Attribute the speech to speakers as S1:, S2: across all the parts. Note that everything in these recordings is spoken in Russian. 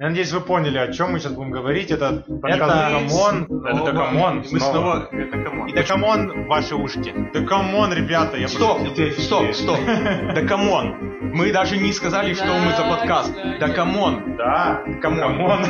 S1: Я надеюсь, вы поняли, о чем мы сейчас будем говорить. Это подкаст
S2: Это-
S1: Дакамон. Это Дакамон.
S2: Мы снова... Это камон.
S1: И Дакамон в ваши ушки. Дакамон, ребята, я
S2: Стоп,
S1: прошу.
S2: стоп, стоп. Да камон. Мы даже не сказали, что мы за подкаст. Да камон.
S1: Да,
S2: Камон.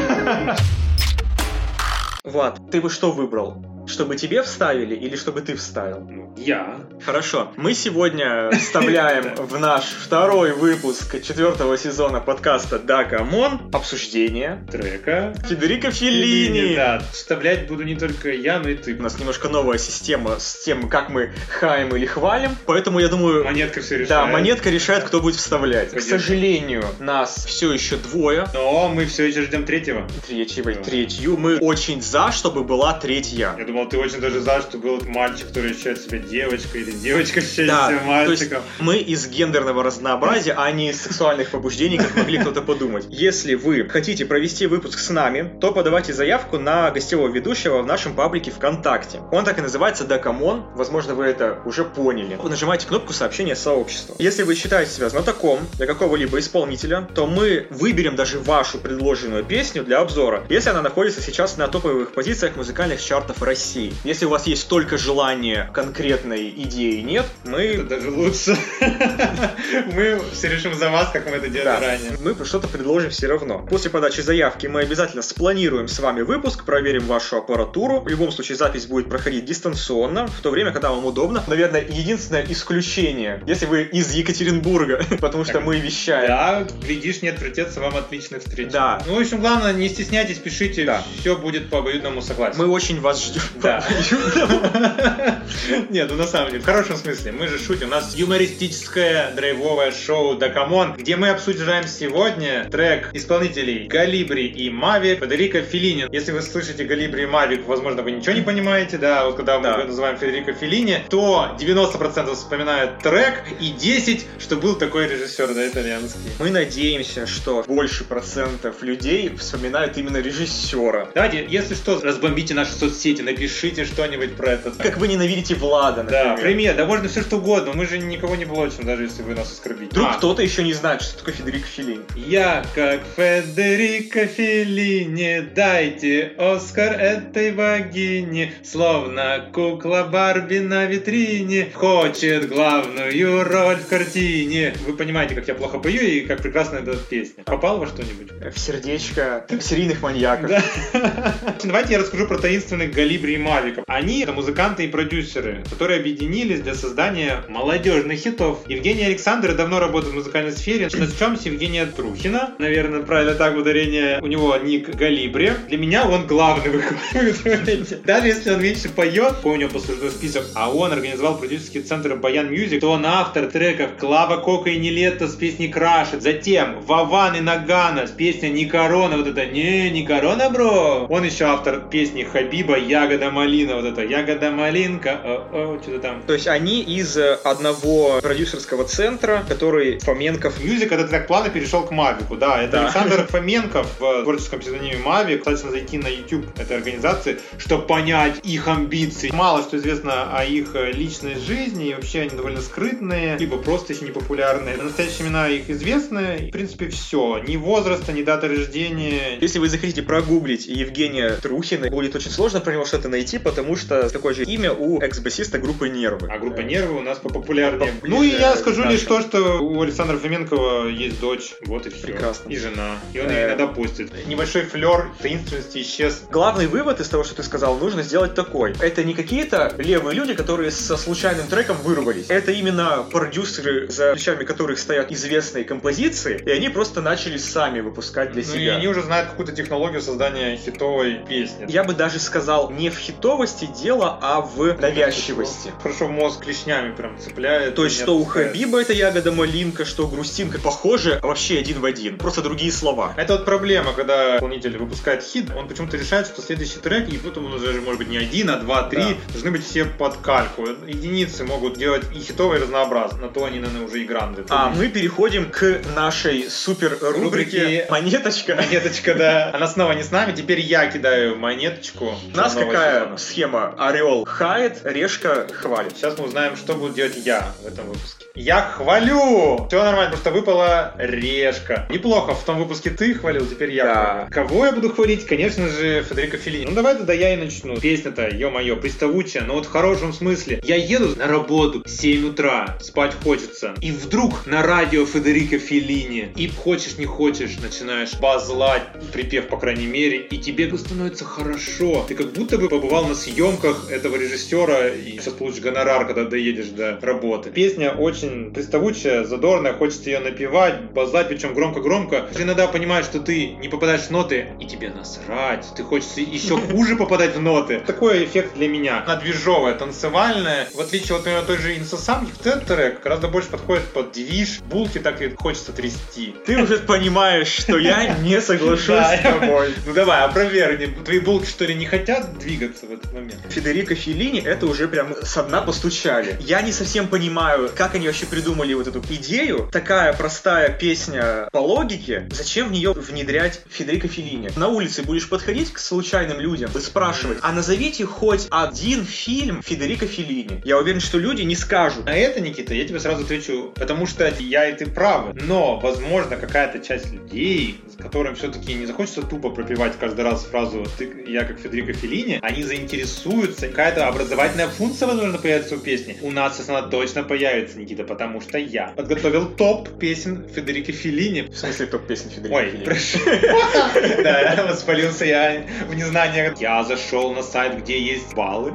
S2: Влад, ты бы что выбрал? Чтобы тебе вставили или чтобы ты вставил?
S3: Я.
S2: Хорошо. Мы сегодня вставляем в наш второй выпуск четвертого сезона подкаста Да Камон обсуждение
S3: Трека.
S2: Федерико Феллини.
S3: Да, вставлять буду не только я, но и ты.
S2: У нас немножко новая система с тем, как мы хаем или хвалим, поэтому я думаю,
S3: Монетка все решает.
S2: да, монетка решает, кто будет вставлять. К сожалению, нас все еще двое.
S3: Но мы все еще ждем третьего.
S2: Третьего, третью. Мы очень за, чтобы была третья.
S3: Я думал, ты очень даже за, что был мальчик, который ощущает себя девочкой, или девочка ощущает
S2: Да,
S3: себя
S2: то есть
S3: мальчиком.
S2: мы из гендерного разнообразия, а не из сексуальных побуждений, как могли кто-то подумать. Если вы хотите провести выпуск с нами, то подавайте заявку на гостевого ведущего в нашем паблике ВКонтакте. Он так и называется Дакамон, возможно, вы это уже поняли. Вы нажимаете кнопку сообщения сообществу. Если вы считаете себя знатоком для какого-либо исполнителя, то мы выберем даже вашу предложенную песню для обзора, если она находится сейчас на топовых позициях музыкальных чартов России. Если у вас есть только желание конкретной идеи нет, мы
S3: Это даже лучше. Мы все решим за вас, как мы это делали ранее.
S2: мы что-то предложим все равно. После подачи заявки мы обязательно спланируем с вами выпуск, проверим вашу аппаратуру. В любом случае запись будет проходить дистанционно, в то время, когда вам удобно. Наверное, единственное исключение, если вы из Екатеринбурга, потому что мы вещаем.
S3: Да, глядишь, не отвертеться вам отличных встреч.
S2: Да.
S3: Ну, в общем, главное, не стесняйтесь, пишите, все будет по обоюдному согласию.
S2: Мы очень вас ждем.
S3: Да. Нет, ну на самом деле, в хорошем смысле. Мы же шутим. У нас юмористическое драйвовое шоу Дакамон, где мы обсуждаем сегодня трек исполнителей Галибри и Мавик Федерико Феллини. Если вы слышите Галибри и Мавик, возможно, вы ничего не понимаете, да, вот когда мы называем Федерико Феллини, то 90% вспоминают трек и 10, что был такой режиссер, да, итальянский.
S2: Мы надеемся, что больше процентов людей вспоминают именно режиссера.
S3: Давайте, если что, разбомбите наши соцсети, напишите что-нибудь про этот
S2: Как вы ненавидите Влада,
S3: Да,
S2: например.
S3: пример, да можно все что угодно, мы же никого не блочим, даже если вы нас оскорбите.
S2: Вдруг
S3: А,
S2: кто-то еще не знает, что такое Федерико Феллини.
S3: Я как Федерико Феллини, дайте Оскар этой богине, словно кукла Барби на витрине, хочет главную роль в картине. Вы понимаете, как я плохо пою и как прекрасна эта песня. Попал во что-нибудь?
S2: В сердечко серийных маньяков.
S3: Да. Давайте я расскажу про таинственных Галибри и Мавиков. Они это музыканты и продюсеры, которые объединились для создания молодежных хитов. Евгений Александр давно работает в музыкальной сфере. Начнем с Евгения Трухина. Наверное, правильно так ударение. У него ник Галибри. Для меня он главный выходит. Даже если он меньше поет, него послужной список, а он организовал продюсерский центр Баян Music, то он автор треков Клава Кока и Нилетто с песней Крашит. Затем Вован и Нагана с песней Не Корона. Вот это не, не Корона, бро. Он еще автор песни Хабиба Ягода Малина. Вот это Ягода Малинка. О, о, что-то там.
S2: То есть они из э, одного продюсерского центра, который Фоменков
S3: Мюзик это так плавно перешел к Мавику, да. Это
S2: Да.
S3: Александр Фоменков в творческом псевдониме Мавик. Кстати, зайти на YouTube этой организации, чтобы понять их амбиции. Мало что известно о их э, личной жизни, и вообще они довольно скрытные, либо просто еще не популярные. Настоящие имена их известны, в принципе, все. Ни возраста, ни дата рождения.
S2: Если вы захотите прогуглить Евгения Трухина, будет очень сложно про него что-то найти, потому что такое же имя у экс-басиста группы Нервы.
S3: А группа Нервы у нас попопулярнее. Ну и я скажу лишь то, что у Александра Фоменкова есть дочь. Вот и все.
S2: Прекрасно.
S3: И жена. И он
S2: Э,
S3: ее иногда пустит. Небольшой флер таинственности исчез.
S2: Главный вывод из того, что ты сказал, нужно сделать такой. Это не какие-то левые люди, которые со случайным треком вырвались. Это именно продюсеры, за плечами которых стоят известные композиции, и они просто начали сами выпускать для
S3: Ну и
S2: себя.
S3: они уже знают какую-то технологию создания хитовой песни.
S2: Я бы даже сказал, не в хитовости дело, а в навязчивости.
S3: Хорошо мозг клешнями прям цепляет.
S2: То есть, что у. Хабиба это ягода малинка, что у грустинка похоже вообще один в один. Просто другие слова.
S3: Это вот проблема, когда исполнитель выпускает хит, он почему-то решает, что следующий трек, и потом он уже может быть не один, а два, три,
S2: Да.
S3: должны быть все под кальку. Единицы могут делать и хитовые разнообразно, на то они, наверное, уже и гранды.
S2: А мы переходим к нашей супер рубрике Монеточка.
S3: Монеточка, да. Она снова не с нами, теперь я кидаю монеточку.
S2: У нас
S3: Новость. Сезона.
S2: схема. Орел хает, решка хвалит.
S3: Сейчас мы узнаем, что буду делать я в этом выпуске. Я хвалю! Все нормально, просто выпала решка. Неплохо, в том выпуске ты хвалил, теперь я
S2: Да.
S3: хвалю. Кого я буду хвалить? Конечно же, Федерико Феллини. Ну давай тогда я и начну. Песня-то, ё-моё, приставучая, но вот в хорошем смысле. Я еду на работу в 7 утра, спать хочется. И вдруг на радио Федерико Феллини. И хочешь не хочешь, начинаешь базлать, припев, по крайней мере, и тебе становится хорошо. Ты как будто бы побывал на съемках этого режиссера и сейчас получишь гонорар, когда доедешь до работы. Песня очень приставучая, задорная, хочется ее напевать, базлать, причем громко-громко. Ты иногда понимаешь, что ты не попадаешь в ноты, и тебе насрать. Ты хочешь еще хуже попадать в ноты. Такой эффект для меня. Она движовая, танцевальная. В отличие, вот, например, той же инсосамки, этот трек гораздо больше подходит под девиш. Булки так и хочется трясти.
S2: Ты уже понимаешь, что я не соглашусь с тобой.
S3: Ну давай, опровергни. Твои булки что ли не хотят двигаться в этот момент?
S2: Федерико Феллини это уже прям со дна постучали. Я не совсем понимаю, как они вообще придумали вот эту идею. Такая простая песня по логике, зачем в нее внедрять Федерико Феллини? На улице будешь подходить к случайным людям и спрашивать, а назовите хоть один фильм Федерико Феллини. Я уверен, что люди не скажут.
S3: На это, Никита, я тебе сразу отвечу, потому что я и ты правы. Но, возможно, какая-то часть людей, которым все-таки не захочется тупо пропивать каждый раз фразу «ты, я как Федерико Феллини», они заинтересуются, какая-то образовательная функция, возможно, появится у песни. У нас сейчас она точно появится, Никита, потому что я подготовил топ песен Федерико Феллини.
S2: В смысле топ-песни Федерико
S3: Ой,
S2: Феллини?
S3: прошу. Да, воспалился я в незнание. Я зашел на сайт, где есть баллы.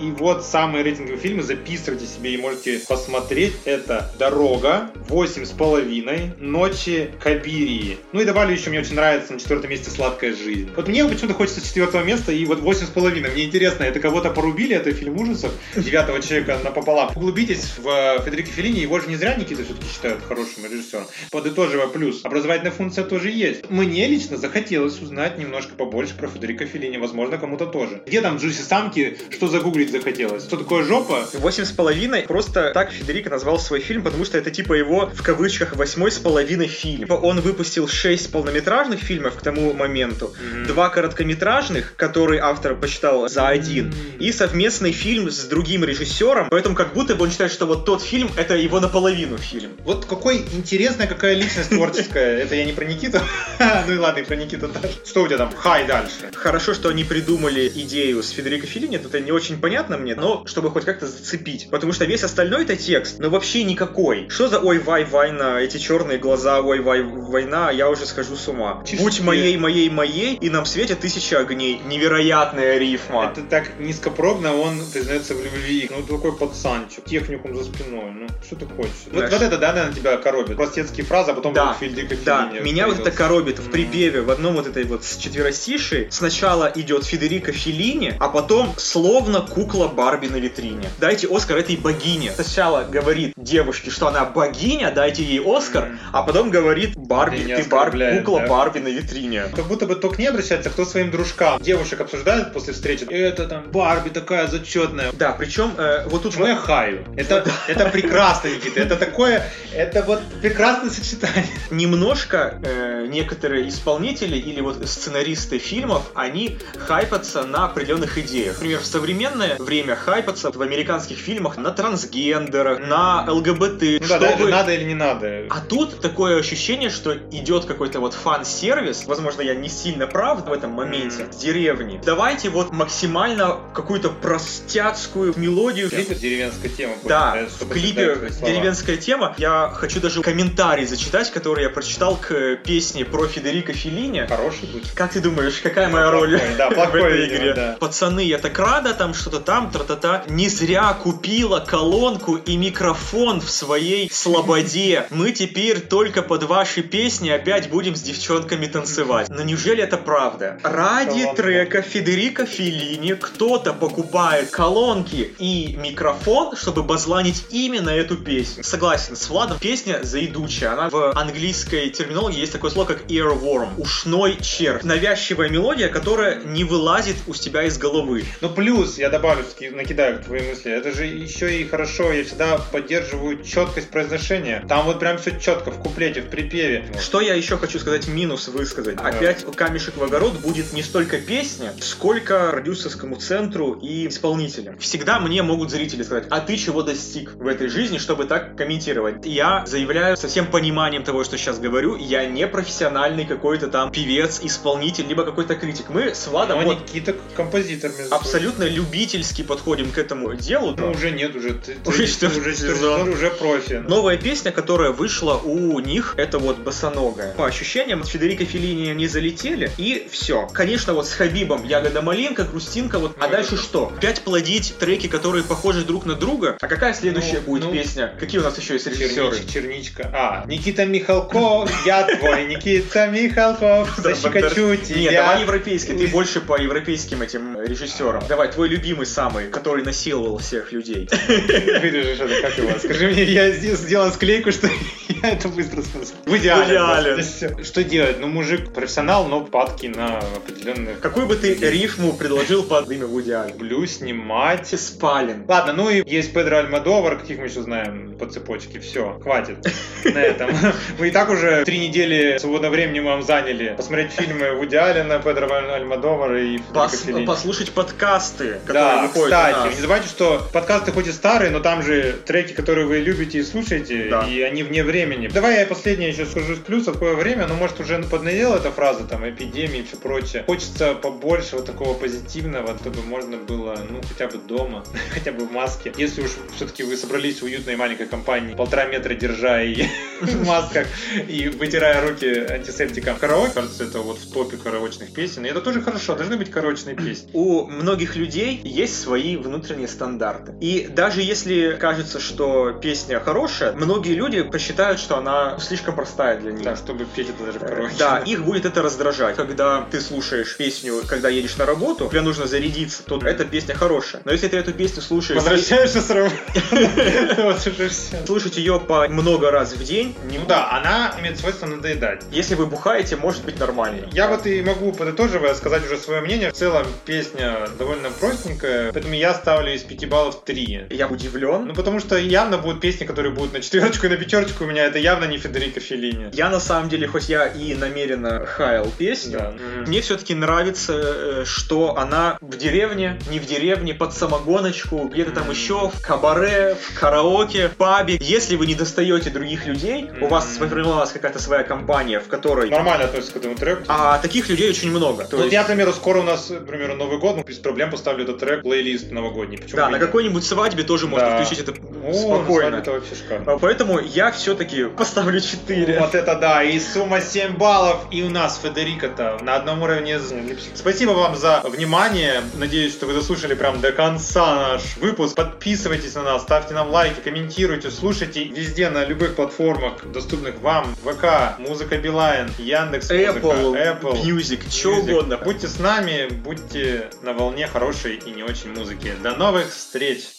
S3: И вот самые рейтинговые фильмы, записывайте себе и можете посмотреть. Это «Дорога», «Восемь с половиной», «Ночи Кабирии». Ну и добавлю еще, мне очень нравится на четвертом месте «Сладкая жизнь». Вот мне почему-то хочется четвертого места и вот «Восемь с половиной». Мне интересно, это кого-то порубили, это фильм ужасов девятого человека напополам. Углубитесь в э, Федерико Феллини, его же не зря Никита все-таки считают хорошим режиссером. Подытоживая плюс, образовательная функция тоже есть. Мне лично захотелось узнать немножко побольше про Федерико Феллини, возможно, кому-то тоже. Где там Джуси Самки, что загуглить захотелось? Что такое жопа?
S2: Восемь с половиной. Просто так Федерико назвал свой фильм, потому что это типа его, в кавычках, восьмой с половиной фильм. Типа Он выпустил шесть полнометражных фильмов к тому моменту, два короткометражных, которые автор посчитал за один, и совместный фильм с другим режиссером. Поэтому как будто бы он считает, что вот тот фильм это его наполовину фильм.
S3: Вот какой интересная какая личность творческая. Это я не про Никиту. Ну и ладно, и про Никиту тоже. Что у тебя там? Хай дальше.
S2: Хорошо, что они придумали идею с Федерико Феллини, это не очень понятно мне, но чтобы хоть как-то зацепить. Потому что весь остальной-то текст, ну вообще никакой. Что за ой, вай, война, эти черные глаза, ой, вай, война, я уже схожу с ума.
S3: Чисто
S2: Будь моей, моей, моей, и нам светит тысяча огней. Невероятная рифма.
S3: Это так низкопробно, он признается в любви. Ну, такой пацанчик, техникум за спиной. Ну, что ты хочешь? Вот,
S2: Знаешь-
S3: вот это, да, наверное, тебя коробит. Простецкие фразы, а потом
S2: Да,
S3: вдруг Федерико
S2: Да, меня вот это коробит в припеве в одном вот этой вот с четверостиши. Сначала идет Федерико Феллини, а потом словно кукла Барби на витрине. Дайте Оскар этой богине. Сначала говорит девушке, что она богиня, дайте ей Оскар, а потом говорит Барби,
S3: Ты
S2: ты Барби, кукла
S3: да?
S2: Барби на витрине.
S3: Как будто бы только не обращается, а кто своим дружкам. Девушек обсуждают после встречи. Это там Барби такая зачетная.
S2: Да, причем э, вот тут
S3: Почему я хаю? Это, это прекрасно, Никита. Это такое, это вот прекрасное сочетание.
S2: немножко э, некоторые исполнители или вот сценаристы фильмов, они хайпятся на определенных идеях. Например, в современное время хайпятся в американских фильмах на трансгендерах, на ЛГБТ,
S3: Ну да,
S2: чтобы...
S3: надо или не надо.
S2: А тут такое ощущение, что идет какой-то вот фан-сервис, возможно, я не сильно прав в этом моменте,
S3: Мгм.
S2: в деревне. Давайте вот максимально какую-то простяцкую мелодию.
S3: В клипе деревенская тема.
S2: Да, в клипе
S3: слова.
S2: деревенская тема. Я хочу даже комментарий зачитать, который я прочитал к песне про Федерико Феллини.
S3: Хороший будет.
S2: Как ты думаешь, какая моя роль
S3: да,
S2: в этой игре?
S3: да.
S2: Пацаны, я так рада, там что-то там, тра-та-та. Не зря купила колонку и микрофон в своей слободе. Мы теперь только под ваши песни опять будем с девчонками танцевать. Но неужели это правда? Ради трека Федерико Феллини кто-то покупает колонки и микрофон, чтобы базланить именно эту песню. Согласен, с Владом песня заедучая. Она в английской терминологии есть такое слово, как earworm. Ушной червь. Навязчивая мелодия, которая не вылазит у тебя из головы.
S3: Ну плюс, я добавлю, накидаю твои мысли, это же еще и хорошо, я всегда поддерживаю четкость произношения. Там вот прям все четко, в куплете, в припеве.
S2: Что я еще хочу сказать, минус высказать. Опять камешек в огород будет не столько песня, сколько продюсерскому центру и исполнителям. Всегда мне могут зрители сказать, а ты чего достиг в этой жизни, чтобы так комментировать? Я заявляю со всем пониманием того, что сейчас говорю, я не профессиональный какой-то там певец, исполнитель, либо какой-то критик. Мы с Владом
S3: Но
S2: вот
S3: Никита композитор, между
S2: абсолютно любительски подходим к этому делу.
S3: Ну, уже нет, уже ты, ты-
S2: Уже четвертый
S3: уже
S2: сезон.
S3: уже профи.
S2: Новая песня, которая вышла у них, это вот босоногая. По ощущениям, с Федерико Феллини они залетели, и все. Конечно, вот с Хабибом Ягода Малинка, Грустинка, вот. А
S3: Ну,
S2: дальше что? Опять плодить треки, которые похожи друг на друга? А какая следующая
S3: Ну,
S2: будет
S3: ну,
S2: песня? Какие у нас еще есть режиссеры?
S3: Чернич- черничка. А, Никита Михалков, я твой Никита Михалков, защекочу
S2: Нет,
S3: тебя.
S2: давай европейский, ты больше по европейским этим режиссерам. Давай, твой любимый самый, который насиловал всех людей.
S3: Вырежешь это, как его? Скажи мне, я сделал склейку, что это быстро сказал. В идеале.
S2: В идеале.
S3: просто. Что делать? Ну, мужик профессионал, но падки на определенных
S2: Какую бы ты рифму предложил под имя Вуди Аллен?
S3: люблю снимать.
S2: Спален.
S3: Ладно, ну и есть Педро Альмадовар, каких мы еще знаем по цепочке. Все, хватит на этом. Мы и так уже три недели свободного времени вам заняли посмотреть фильмы Вуди Аллена, Педро Альмадовара и
S2: Пос- послушать подкасты, которые
S3: Да,
S2: выходят
S3: кстати, не забывайте, что подкасты хоть и старые, но там же треки, которые вы любите и слушаете,
S2: Да.
S3: и они вне времени. Давай я последнее еще скажу из плюсов. Какое время, ну, может, уже поднадела эта фраза, там, эпидемии и все прочее. Хочется побольше вот такого позитивного, чтобы можно было, ну, хотя бы дома, хотя бы в маске. Если уж все-таки вы собрались в уютной маленькой компании, полтора метра держа и в масках, и вытирая руки антисептиком. Караоке, кажется, это вот в топе караочных песен. И это тоже хорошо, должны быть караочные песни.
S2: У многих людей есть свои внутренние стандарты. И даже если кажется, что песня хорошая, многие люди посчитают, что она слишком простая для них.
S3: Да, чтобы петь это даже в караоке.
S2: Да, их будет это раздражать. Когда ты слушаешь песню, когда едешь на работу, тебе нужно зарядиться, то эта песня хорошая. Но если ты эту песню слушаешь...
S3: Возвращаешься с работы.
S2: Слушать ее по много раз в день,
S3: Ну да, она имеет свойство надоедать.
S2: Если вы бухаете, может быть нормально.
S3: Я вот и могу подытоживая сказать уже свое мнение. В целом песня довольно простенькая, поэтому я ставлю из 5 баллов 3.
S2: Я удивлен.
S3: Ну потому что явно будут песни, которые будут на четверочку и на пятерочку у меня. Это явно не Федерико Феллини.
S2: Я на самом деле, хоть я и намеренно хаял песню,
S3: Да.
S2: мне все-таки нравится, э, что она в деревне, не в деревне, под самогоночку, где-то там еще, в кабаре, в караоке, в пабе. Если вы не достаете других людей, у вас сформировалась какая-то своя компания, в которой...
S3: Нормально относится к этому треку.
S2: А таких людей очень много. То
S3: вот
S2: есть-
S3: я, к примеру, скоро у нас, к примеру, Новый год, ну, без проблем поставлю этот трек, плейлист новогодний. Почему
S2: Да, на какой-нибудь свадьбе тоже можно
S3: Да.
S2: включить это
S3: О,
S2: спокойно.
S3: Это вообще шикарно.
S2: Поэтому я все-таки поставлю 4.
S3: Вот это да, и сумма 7 баллов, и у нас Федерико-то на одном уровне. Спасибо вам за внимание, надеюсь, что вы дослушали прям до конца наш выпуск. Подписывайтесь на нас, ставьте нам лайки, комментируйте, слушайте везде на любых платформах, доступных вам, ВК, Музыка Билайн, Яндекс
S2: Apple,
S3: Apple,
S2: Music, что
S3: Music.
S2: угодно.
S3: Будьте с нами, будьте на волне хорошей и не очень музыки. До новых встреч!